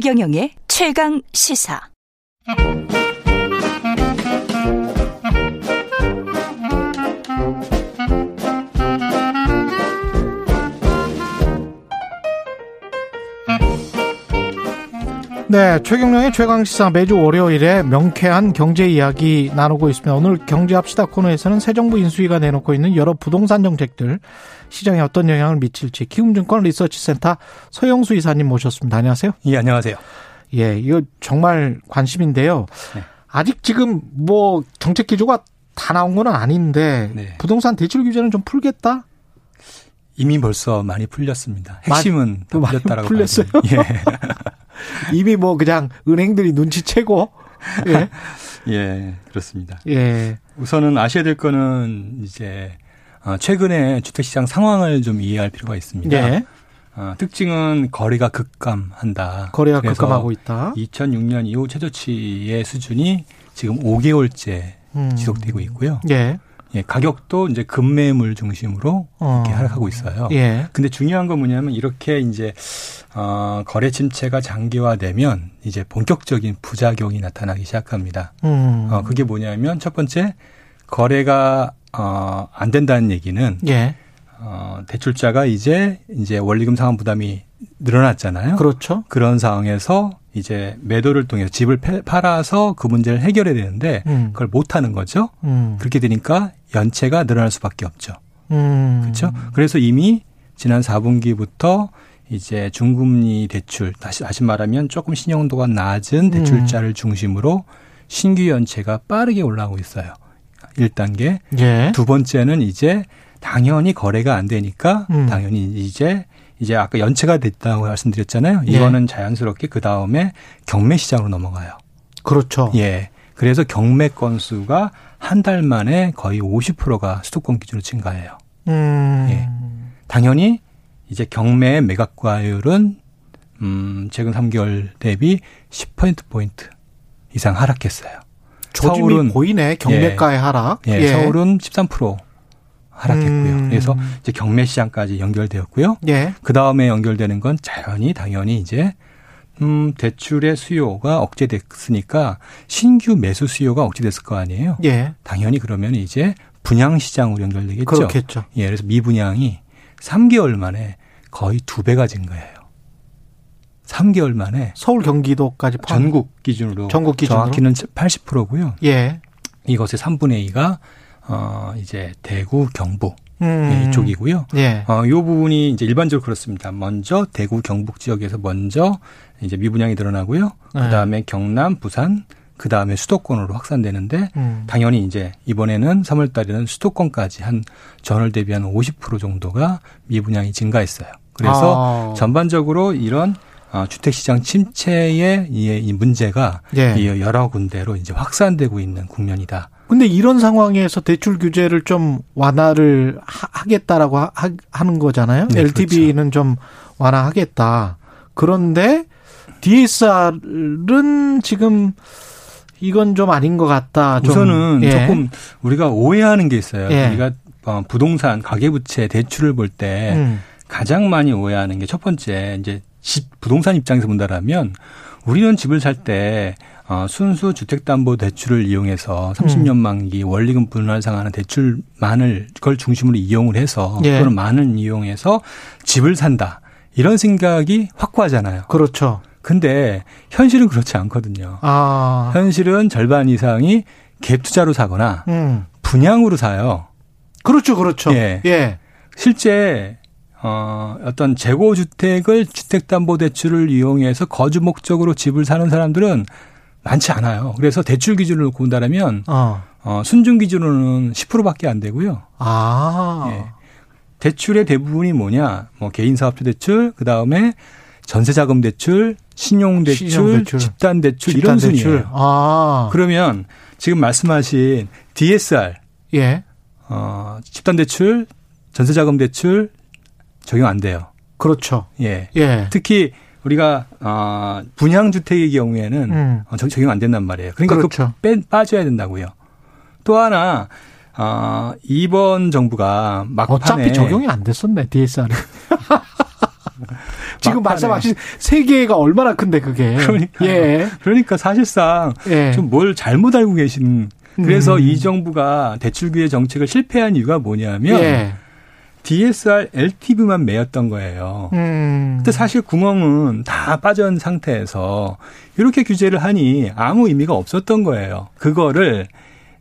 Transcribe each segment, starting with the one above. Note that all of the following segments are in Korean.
최경영의 최강 시사. 네, 최경령의 최강 시사 매주 월요일에 명쾌한 경제 이야기 나누고 있습니다. 오늘 경제합시다 코너에서는 새 정부 인수위가 내놓고 있는 여러 부동산 정책들 시장에 어떤 영향을 미칠지 키움증권 리서치센터 서영수 이사님 모셨습니다. 안녕하세요. 예, 안녕하세요. 예, 이거 정말 관심인데요. 네. 아직 지금 뭐 정책 기조가 다 나온 건 아닌데 네. 부동산 대출 규제는 좀 풀겠다? 이미 벌써 많이 풀렸습니다. 핵심은 다 풀렸다라고 풀렸어요. 예. 이미 뭐 그냥 은행들이 눈치채고 예. 예, 그렇습니다. 예. 우선은 아셔야 될 거는 이제 어, 최근에 주택시장 상황을 좀 이해할 필요가 있습니다. 예. 어, 특징은 거래가 급감한다. 거래가 급감하고 있다. 2006년 이후 최저치의 수준이 지금 5개월째 음. 지속되고 있고요. 예. 예, 가격도 이제 급매물 중심으로 어. 이렇게 하락하고 있어요. 예. 근데 중요한 건 뭐냐면 이렇게 이제 어, 거래 침체가 장기화되면 이제 본격적인 부작용이 나타나기 시작합니다. 음. 어, 그게 뭐냐면 첫 번째 거래가 어, 안 된다는 얘기는 예. 어, 대출자가 이제 이제 원리금 상환 부담이 늘어났잖아요. 그렇죠. 그런 상황에서 이제 매도를 통해서 집을 팔아서 그 문제를 해결해야 되는데 음. 그걸 못 하는 거죠. 음. 그렇게 되니까 연체가 늘어날 수밖에 없죠. 음. 그렇죠? 그래서 이미 지난 4분기부터 이제 중금리 대출 다시 다시 말하면 조금 신용도가 낮은 음. 대출자를 중심으로 신규 연체가 빠르게 올라오고 있어요. 1단계. 예. 두 번째는 이제 당연히 거래가 안 되니까 음. 당연히 이제 이제 아까 연체가 됐다고 말씀드렸잖아요. 예. 이거는 예. 자연스럽게 그 다음에 경매 시장으로 넘어가요. 그렇죠. 예. 그래서 경매 건수가 한 달 만에 거의 50%가 수도권 기준으로 증가해요. 음. 예. 당연히 이제 경매의 매각과율은 음, 최근 3개월 대비 10% 포인트 이상 하락했어요. 서울은 보이네 경매가의 예, 하락. 예, 예. 서울은 13% 하락했고요. 음. 그래서 이제 경매 시장까지 연결되었고요. 예. 그 다음에 연결되는 건 자연히 당연히 이제 음, 대출의 수요가 억제됐으니까 신규 매수 수요가 억제됐을 거 아니에요. 예. 당연히 그러면 이제 분양 시장으로 연결되겠죠. 그렇겠죠. 예, 그래서 미분양이 3개월 만에 거의 두 배가 증가해요. 3개월 만에 서울 경기도까지 전국 기준으로 전국 기준으로 정확히는 80%고요. 예. 이것의 3분의 2가 어 이제 대구 경북 음. 네, 이쪽이고요. 예. 어, 요 부분이 이제 일반적으로 그렇습니다. 먼저 대구 경북 지역에서 먼저 이제 미분양이 늘어나고요. 그 다음에 네. 경남, 부산, 그 다음에 수도권으로 확산되는데 음. 당연히 이제 이번에는 3월 달에는 수도권까지 한 전월 대비 한 50% 정도가 미분양이 증가했어요. 그래서 아. 전반적으로 이런 어, 주택시장 침체의 이 문제가 예. 여러 군데로 이제 확산되고 있는 국면이다. 근데 이런 상황에서 대출 규제를 좀 완화를 하겠다라고 하, 는 거잖아요. 네, LTV는 그렇죠. 좀 완화하겠다. 그런데 DSR은 지금 이건 좀 아닌 것 같다. 좀. 우선은 예. 조금 우리가 오해하는 게 있어요. 예. 우리가 어, 부동산 가계부채 대출을 볼때 음. 가장 많이 오해하는 게 첫 번째 이제 집 부동산 입장에서 본다라면 우리는 집을 살 때 어, 순수 주택담보대출을 이용해서 30년 음. 만기 원리금 분할상하는 대출만을 그걸 중심으로 이용을 해서 예. 또는 만을 이용해서 집을 산다 이런 생각이 확고하잖아요. 그렇죠. 근데 현실은 그렇지 않거든요. 아. 현실은 절반 이상이 갭 투자로 사거나 음. 분양으로 사요. 그렇죠, 그렇죠. 예. 예. 실제 어, 어떤 재고 주택을 주택담보대출을 이용해서 거주 목적으로 집을 사는 사람들은 많지 않아요. 그래서 대출 기준으로 본다면 어. 어, 순중 기준으로는 10%밖에 안 되고요. 아. 예. 대출의 대부분이 뭐냐? 뭐 개인 사업주 대출, 그다음에 전세 자금 대출, 신용 대출, 집단 대출 이런 대출. 순이에요. 아. 그러면 지금 말씀하신 DSR 예. 어, 집단 대출, 전세 자금 대출 적용 안 돼요. 그렇죠. 예. 예. 특히 우리가 어 분양 주택의 경우에는 음. 어, 적용 안 된단 말이에요. 그러니까 그렇죠. 그 빼, 빠져야 된다고요. 또 하나 어 이번 정부가 막판에 어차피 적용이 안 됐었네 DSR은. 지금 말씀하신 세계가 얼마나 큰데 그게. 그러니까. 예. 그러니까 사실상 예. 좀뭘 잘못 알고 계신. 그래서 음. 이 정부가 대출 규제 정책을 실패한 이유가 뭐냐면 예. DSR LTV만 매였던 거예요. 음. 근데 사실 구멍은 다 빠진 상태에서 이렇게 규제를 하니 아무 의미가 없었던 거예요. 그거를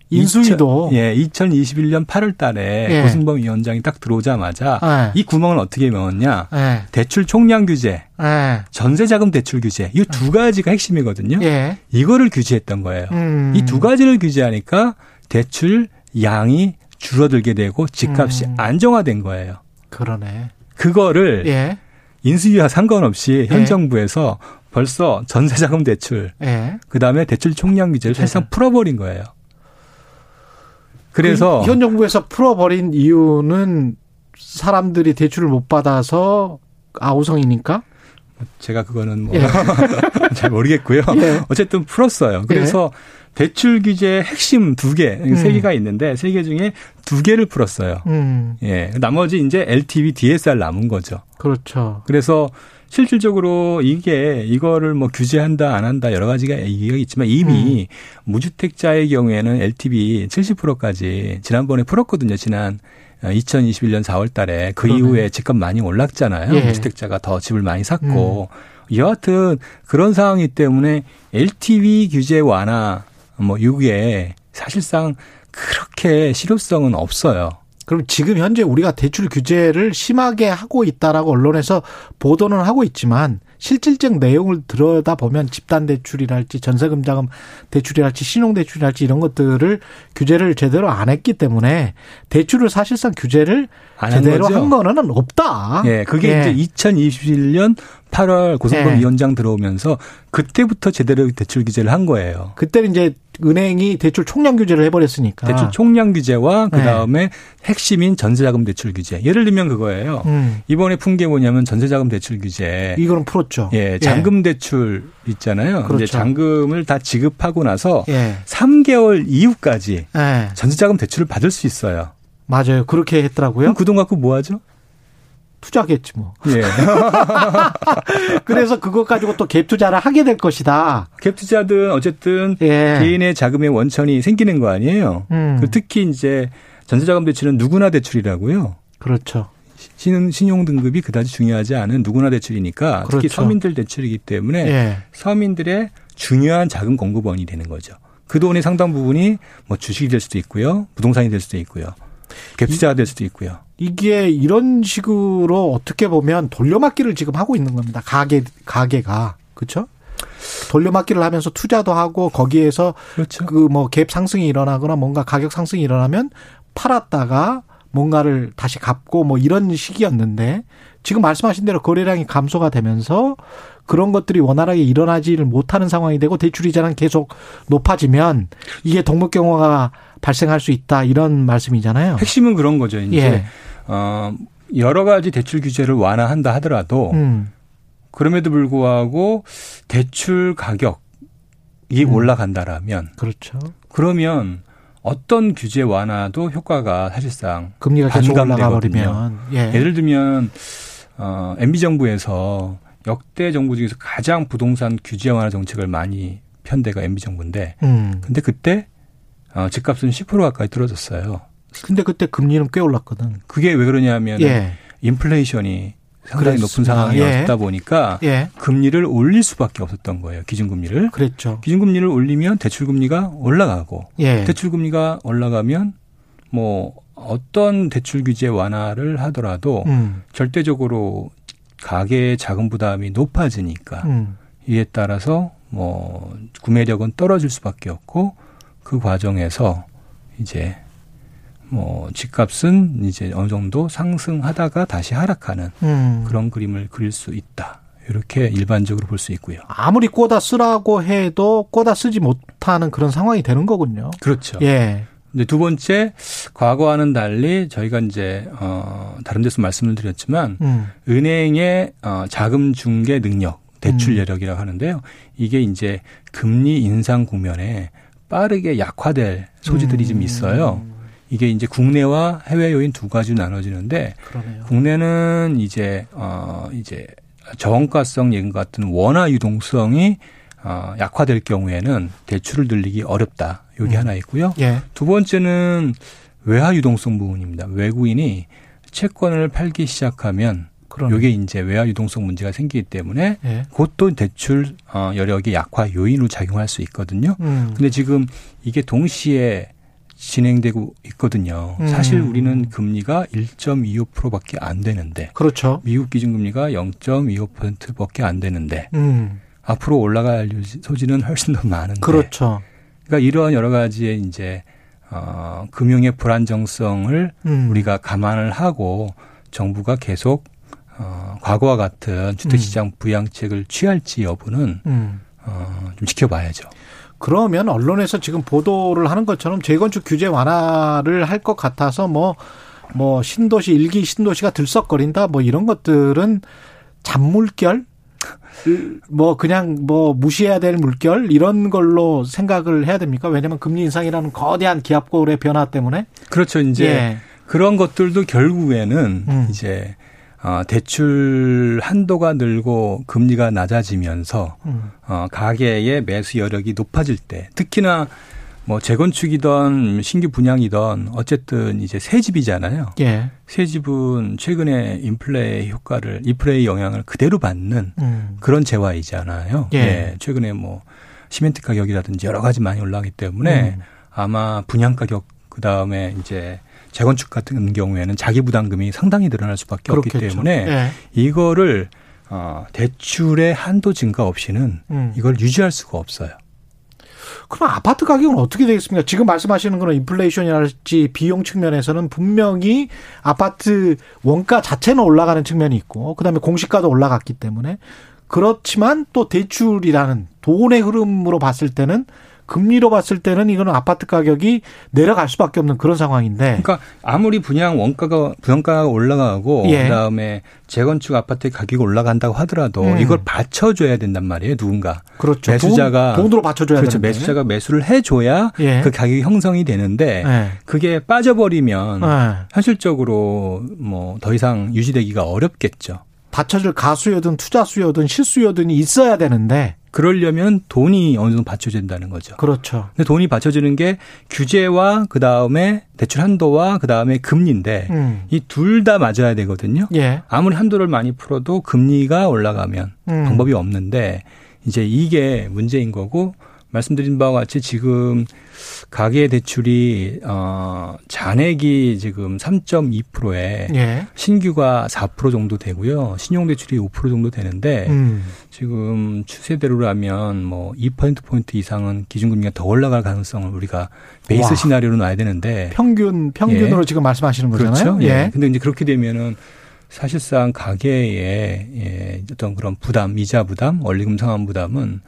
인수위도 2000, 예, 2021년 8월 달에 예. 고승범 위원장이 딱 들어오자마자 예. 이 구멍을 어떻게 메웠냐? 예. 대출 총량 규제, 예. 전세 자금 대출 규제. 이 두 가지가 핵심이거든요. 예. 이거를 규제했던 거예요. 음. 이두 가지를 규제하니까 대출 양이 줄어들게 되고 집값이 음. 안정화된 거예요. 그러네. 그거를 예. 인수위와 상관없이 현 정부에서 벌써 전세자금 대출, 그 다음에 대출 총량 규제를 사실상 풀어버린 거예요. 그래서 그 현 정부에서 풀어버린 이유는 사람들이 대출을 못 받아서 아우성이니까? 제가 그거는 뭐잘 예. 모르겠고요. 예. 어쨌든 풀었어요. 그래서 예. 대출 규제 핵심 두 개, 음. 세 개가 있는데 세 개 중에 두 개를 풀었어요. 음. 예. 나머지 이제 LTV, DSR 남은 거죠. 그렇죠. 그래서 실질적으로 이게 이거를 뭐 규제한다 안 한다 여러 가지가 얘기가 있지만 이미 음. 무주택자의 경우에는 LTV 70%까지 지난번에 풀었거든요. 지난 2021년 4월 달에 그 그러네. 이후에 집값 많이 올랐잖아요. 예. 무주택자가 더 집을 많이 샀고 음. 여하튼 그런 상황이기 때문에 LTV 규제 완화 뭐 이게 사실상 그렇게 실효성은 없어요. 그럼 지금 현재 우리가 대출 규제를 심하게 하고 있다라고 언론에서 보도는 하고 있지만 실질적 내용을 들여다 보면 집단 대출이랄지 전세금 자금 대출이랄지 신용 대출이랄지 이런 것들을 규제를 제대로 안 했기 때문에 대출을 사실상 규제를 제대로 한 거는 없다. 예, 그게 예. 이제 2021년 8월 고성범 예. 위원장 들어오면서 그때부터 제대로 대출 규제를 한 거예요. 그때는 이제 은행이 대출 총량 규제를 해버렸으니까. 대출 총량 규제와 그 다음에 네. 핵심인 전세자금 대출 규제. 예를 들면 그거예요. 음. 이번에 푼 게 뭐냐면 전세자금 대출 규제. 이거는 풀었죠. 예, 잔금 예. 대출 있잖아요. 그렇죠. 이제 잔금을 다 지급하고 나서 예. 3개월 이후까지 예. 전세자금 대출을 받을 수 있어요. 맞아요. 그렇게 했더라고요. 그럼 그돈 갖고 뭐 하죠? 투자겠지 뭐. 예. 그래서 그것 가지고 또 갭 투자를 하게 될 것이다. 갭 투자든 어쨌든 예. 개인의 자금의 원천이 생기는 거 아니에요. 음. 그 특히 이제 전세자금 대출은 누구나 대출이라고요. 그렇죠. 신, 신용 등급이 그다지 중요하지 않은 누구나 대출이니까 그렇죠. 특히 서민들 대출이기 때문에 예. 서민들의 중요한 자금 공급원이 되는 거죠. 그 돈의 상당 부분이 뭐 주식이 될 수도 있고요, 부동산이 될 수도 있고요, 갭 투자가 될 수도 있고요. 이게 이런 식으로 어떻게 보면 돌려막기를 지금 하고 있는 겁니다. 가게 가게가 그렇죠? 돌려막기를 하면서 투자도 하고 거기에서 그렇죠. 그뭐 갭 상승이 일어나거나 뭔가 가격 상승이 일어나면 팔았다가 뭔가를 다시 갚고 뭐 이런 시기였는데 지금 말씀하신 대로 거래량이 감소가 되면서 그런 것들이 원활하게 일어나지를 못하는 상황이 되고 대출 이자는 계속 높아지면 이게 동물경화가 발생할 수 있다 이런 말씀이잖아요. 핵심은 그런 거죠. 이제 예. 어, 여러 가지 대출 규제를 완화한다 하더라도 음. 그럼에도 불구하고 대출 가격이 음. 올라간다라면 그렇죠. 그러면 어떤 규제 완화도 효과가 사실상 금리가 계속 올라가 버리면 예. 예를 들면 어 MB 정부에서 역대 정부 중에서 가장 부동산 규제 완화 정책을 많이 편대가 MB 정부인데 음. 근데 그때 어 집값은 10% 가까이 떨어졌어요. 근데 그때 금리는 꽤 올랐거든. 그게 왜 그러냐면 예. 인플레이션이 상당히 그랬습니다. 높은 상황이었다 예. 보니까 예. 금리를 올릴 수밖에 없었던 거예요. 기준금리를. 그랬죠. 기준금리를 올리면 대출금리가 올라가고 예. 대출금리가 올라가면 뭐 어떤 대출 규제 완화를 하더라도 음. 절대적으로 가계의 자금 부담이 높아지니까 음. 이에 따라서 뭐 구매력은 떨어질 수밖에 없고 그 과정에서 이제 뭐 집값은 이제 어느 정도 상승하다가 다시 하락하는 음. 그런 그림을 그릴 수 있다. 이렇게 일반적으로 볼 수 있고요. 아무리 꼬다 쓰라고 해도 꼬다 쓰지 못하는 그런 상황이 되는 거군요. 그렇죠. 예. 이제 두 번째 과거와는 달리 저희가 이제 어 다른 데서 말씀을 드렸지만 음. 은행의 어 자금 중개 능력, 대출 음. 여력이라고 하는데요. 이게 이제 금리 인상 국면에 빠르게 약화될 소지들이 음. 좀 있어요. 이게 이제 국내와 해외 요인 두 가지로 나눠지는데 그러네요. 국내는 이제 어 이제 저원가성 예금 같은 원화 유동성이 어, 약화될 경우에는 대출을 늘리기 어렵다. 여기 음. 하나 있고요. 예. 두 번째는 외화 유동성 부분입니다. 외국인이 채권을 팔기 시작하면 그러네. 요게 이제 외화 유동성 문제가 생기기 때문에 예. 그것도 대출 어 여력의 약화 요인으로 작용할 수 있거든요. 음. 근데 지금 이게 동시에 진행되고 있거든요. 음. 사실 우리는 금리가 1.25%밖에 안 되는데 그렇죠. 미국 기준금리가 0.25%밖에 안 되는데 음. 앞으로 올라갈 소지는 훨씬 더 많은데 그렇죠. 그러니까 이러한 여러 가지의 이제 어 금융의 불안정성을 음. 우리가 감안을 하고 정부가 계속 어, 과거와 같은 주택시장 음. 부양책을 취할지 여부는 음. 어, 좀 지켜봐야죠. 그러면 언론에서 지금 보도를 하는 것처럼 재건축 규제 완화를 할 것 같아서 뭐, 뭐, 신도시, 일기 신도시가 들썩거린다 뭐 이런 것들은 잔물결? 뭐 그냥 뭐 무시해야 될 물결 이런 걸로 생각을 해야 됩니까? 왜냐하면 금리 인상이라는 거대한 기압골의 변화 때문에 그렇죠. 이제 예. 그런 것들도 결국에는 음. 이제 어, 대출 한도가 늘고 금리가 낮아지면서 음. 어, 가계의 매수 여력이 높아질 때 특히나 뭐 재건축이던 신규 분양이던 어쨌든 이제 새 집이잖아요. 예. 새 집은 최근에 인플레 효과를 인플레이 영향을 그대로 받는 음. 그런 재화이잖아요. 예. 예. 최근에 뭐 시멘트 가격이라든지 여러 가지 많이 올라가기 때문에 음. 아마 분양 가격 그 다음에 이제 재건축 같은 경우에는 자기 부담금이 상당히 늘어날 수밖에 그렇겠죠. 없기 때문에 네. 이거를 어, 대출의 한도 증가 없이는 음. 이걸 유지할 수가 없어요. 그럼 아파트 가격은 어떻게 되겠습니까? 지금 말씀하시는 거는 인플레이션이랄지 비용 측면에서는 분명히 아파트 원가 자체는 올라가는 측면이 있고 그다음에 공시가도 올라갔기 때문에 그렇지만 또 대출이라는 돈의 흐름으로 봤을 때는 금리로 봤을 때는 이거는 아파트 가격이 내려갈 수밖에 없는 그런 상황인데. 그러니까 아무리 분양 원가가 분양가가 올라가고 예. 그다음에 재건축 아파트 가격이 올라간다고 하더라도 음. 이걸 받쳐줘야 된단 말이에요 누군가. 그렇죠. 매수자가 돈, 으로 받쳐줘야 그렇죠. 되는데. 매수자가 매수를 해줘야 예. 그 가격이 형성이 되는데 예. 그게 빠져버리면 예. 현실적으로 뭐 더 이상 유지되기가 어렵겠죠. 받쳐줄 가수여든 투자수여든 실수여든이 있어야 되는데 그러려면 돈이 어느 정도 받쳐야 된다는 거죠. 그렇죠. 근데 돈이 받쳐지는 게 규제와 그 다음에 대출 한도와 그 다음에 금리인데 음. 이둘 다 맞아야 되거든요. 예. 아무리 한도를 많이 풀어도 금리가 올라가면 음. 방법이 없는데 이제 이게 문제인 거고 말씀드린 바와 같이 지금 가계 대출이 어 잔액이 지금 3.2%에 예. 신규가 4% 정도 되고요. 신용 대출이 5% 정도 되는데 음. 지금 추세대로라면 뭐 2% 포인트 이상은 기준금리가 더 올라갈 가능성을 우리가 베이스 와. 시나리오로 놔야 되는데 평균 평균으로 예. 지금 말씀하시는 거잖아요. 그렇죠. 예. 예. 근데 이제 그렇게 되면은 사실상 가계의 예, 어떤 그런 부담, 이자 부담, 원리금 상환 부담은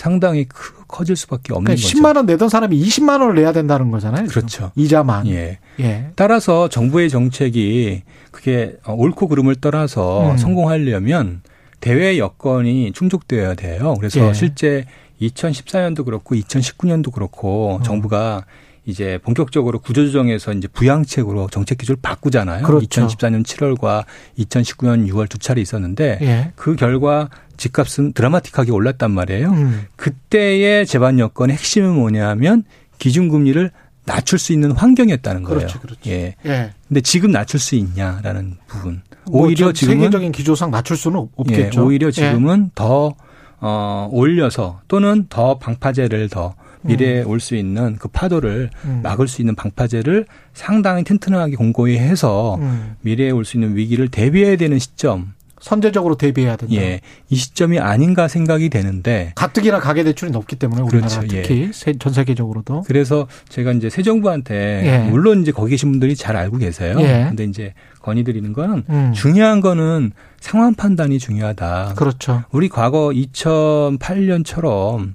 상당히 크, 커질 수밖에 없는 그러니까 거죠. 10만 원 내던 사람이 20만 원을 내야 된다는 거잖아요. 그렇죠. 이자만. 예. 예. 따라서 정부의 정책이 그게 옳고 그름을 떠나서 음. 성공하려면 대외 여건이 충족되어야 돼요. 그래서 예. 실제 2014년도 그렇고 2019년도 그렇고 어. 정부가 이제 본격적으로 구조조정에서 이제 부양책으로 정책 기조를 바꾸잖아요. 그렇죠. 2014년 7월과 2019년 6월 두 차례 있었는데 예. 그 결과 집값은 드라마틱하게 올랐단 말이에요. 음. 그때의 재반 여건의 핵심은 뭐냐면 기준금리를 낮출 수 있는 환경이었다는 거예요. 그렇죠, 그렇죠. 예. 예. 근데 지금 낮출 수 있냐라는 부분. 뭐 오히려 뭐 지금 세계적인 기조상 낮출 수는 없겠죠. 예, 오히려 지금은 예. 더 어, 올려서 또는 더 방파제를 더 미래에 음. 올수 있는 그 파도를 음. 막을 수 있는 방파제를 상당히 튼튼하게 공고히 해서 음. 미래에 올 수 있는 위기를 대비해야 되는 시점. 선제적으로 대비해야 된다. 예, 이 시점이 아닌가 생각이 되는데 가뜩이나 가계 대출이 높기 때문에 우리나라 그렇죠. 특히 예. 전 세계적으로도. 그래서 제가 이제 새 정부한테 예. 물론 이제 거기 계신 분들이 잘 알고 계세요. 예. 근데 이제 건의드리는 건 음. 중요한 거는 상황 판단이 중요하다. 그렇죠. 우리 과거 2008년처럼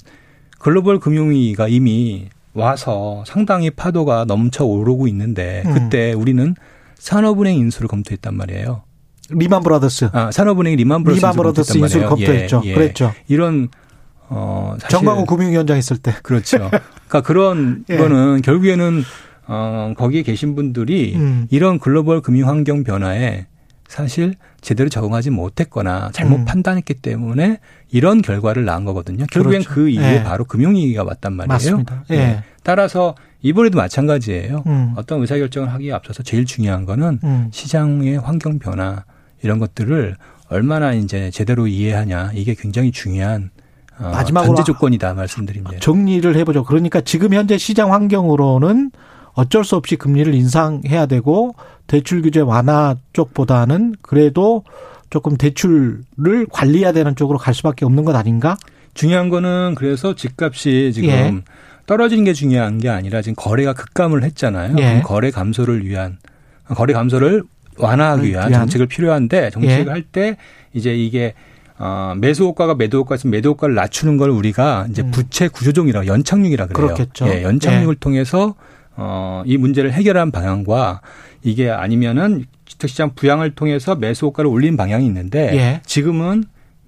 글로벌 금융위기가 이미 와서 상당히 파도가 넘쳐 오르고 있는데 음. 그때 우리는 산업은행 인수를 검토했단 말이에요. 리만 브라더스. 아, 산업은행 리만 브라더스. 리만 브라더스 인수를 검토했죠. 예, 예. 그랬죠. 이런 어 사실 전광우 금융위원장 있을 때. 그렇죠. 그러니까 그런 예. 거는 결국에는 어 거기에 계신 분들이 음. 이런 글로벌 금융 환경 변화에 사실 제대로 적응하지 못했거나 잘못 음. 판단했기 때문에 이런 결과를 낳은 거거든요. 결국엔 그렇죠. 그 이후에 예. 바로 금융위기가 왔단 말이에요. 맞습니다. 예. 네. 따라서 이번에도 마찬가지예요. 음. 어떤 의사결정을 하기에 앞서서 제일 중요한 거는 음. 시장의 환경 변화 이런 것들을 얼마나 이제 제대로 이해하냐 이게 굉장히 중요한 어, 마지막으로 전제 조건이다 말씀드립니다. 정리를 해보죠. 그러니까 지금 현재 시장 환경으로는 어쩔 수 없이 금리를 인상해야 되고 대출 규제 완화 쪽보다는 그래도 조금 대출을 관리해야 되는 쪽으로 갈 수밖에 없는 것 아닌가? 중요한 거는 그래서 집값이 지금 예. 떨어지는 게 중요한 게 아니라 지금 거래가 급감을 했잖아요. 예. 거래 감소를 위한 거래 감소를 완화하기 위한. 정책을 필요한데 정책을 예. 할때 이제 이게 어, 매수 효과가 매도 효과에서 매도 효과를 낮추는 걸 우리가 이제 음. 부채 구조종이라고 연착륙이라 그래요. 그렇겠죠. 예, 연착륙을 예. 통해서 어, 이 문제를 해결한 방향과 이게 아니면은 주택시장 부양을 통해서 매수 효과를 올린 방향이 있는데 예. 지금은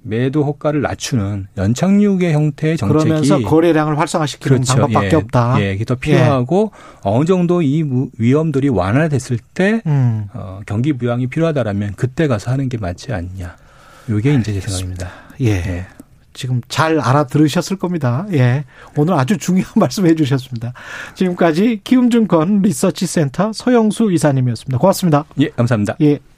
매도 효과를 낮추는 연착륙의 형태의 정책이 그러면서 거래량을 활성화시키는 그렇죠. 방법밖에 예. 없다. 예, 이게 더 필요하고 예. 어느 정도 이 위험들이 완화됐을 때 음. 어, 경기 부양이 필요하다라면 그때 가서 하는 게 맞지 않냐. 이게 이제 제 생각입니다. 예. 예. 지금 잘 알아들으셨을 겁니다. 예. 오늘 아주 중요한 말씀 해 주셨습니다. 지금까지 키움증권 리서치센터 서영수 이사님이었습니다. 고맙습니다. 예, 감사합니다. 예.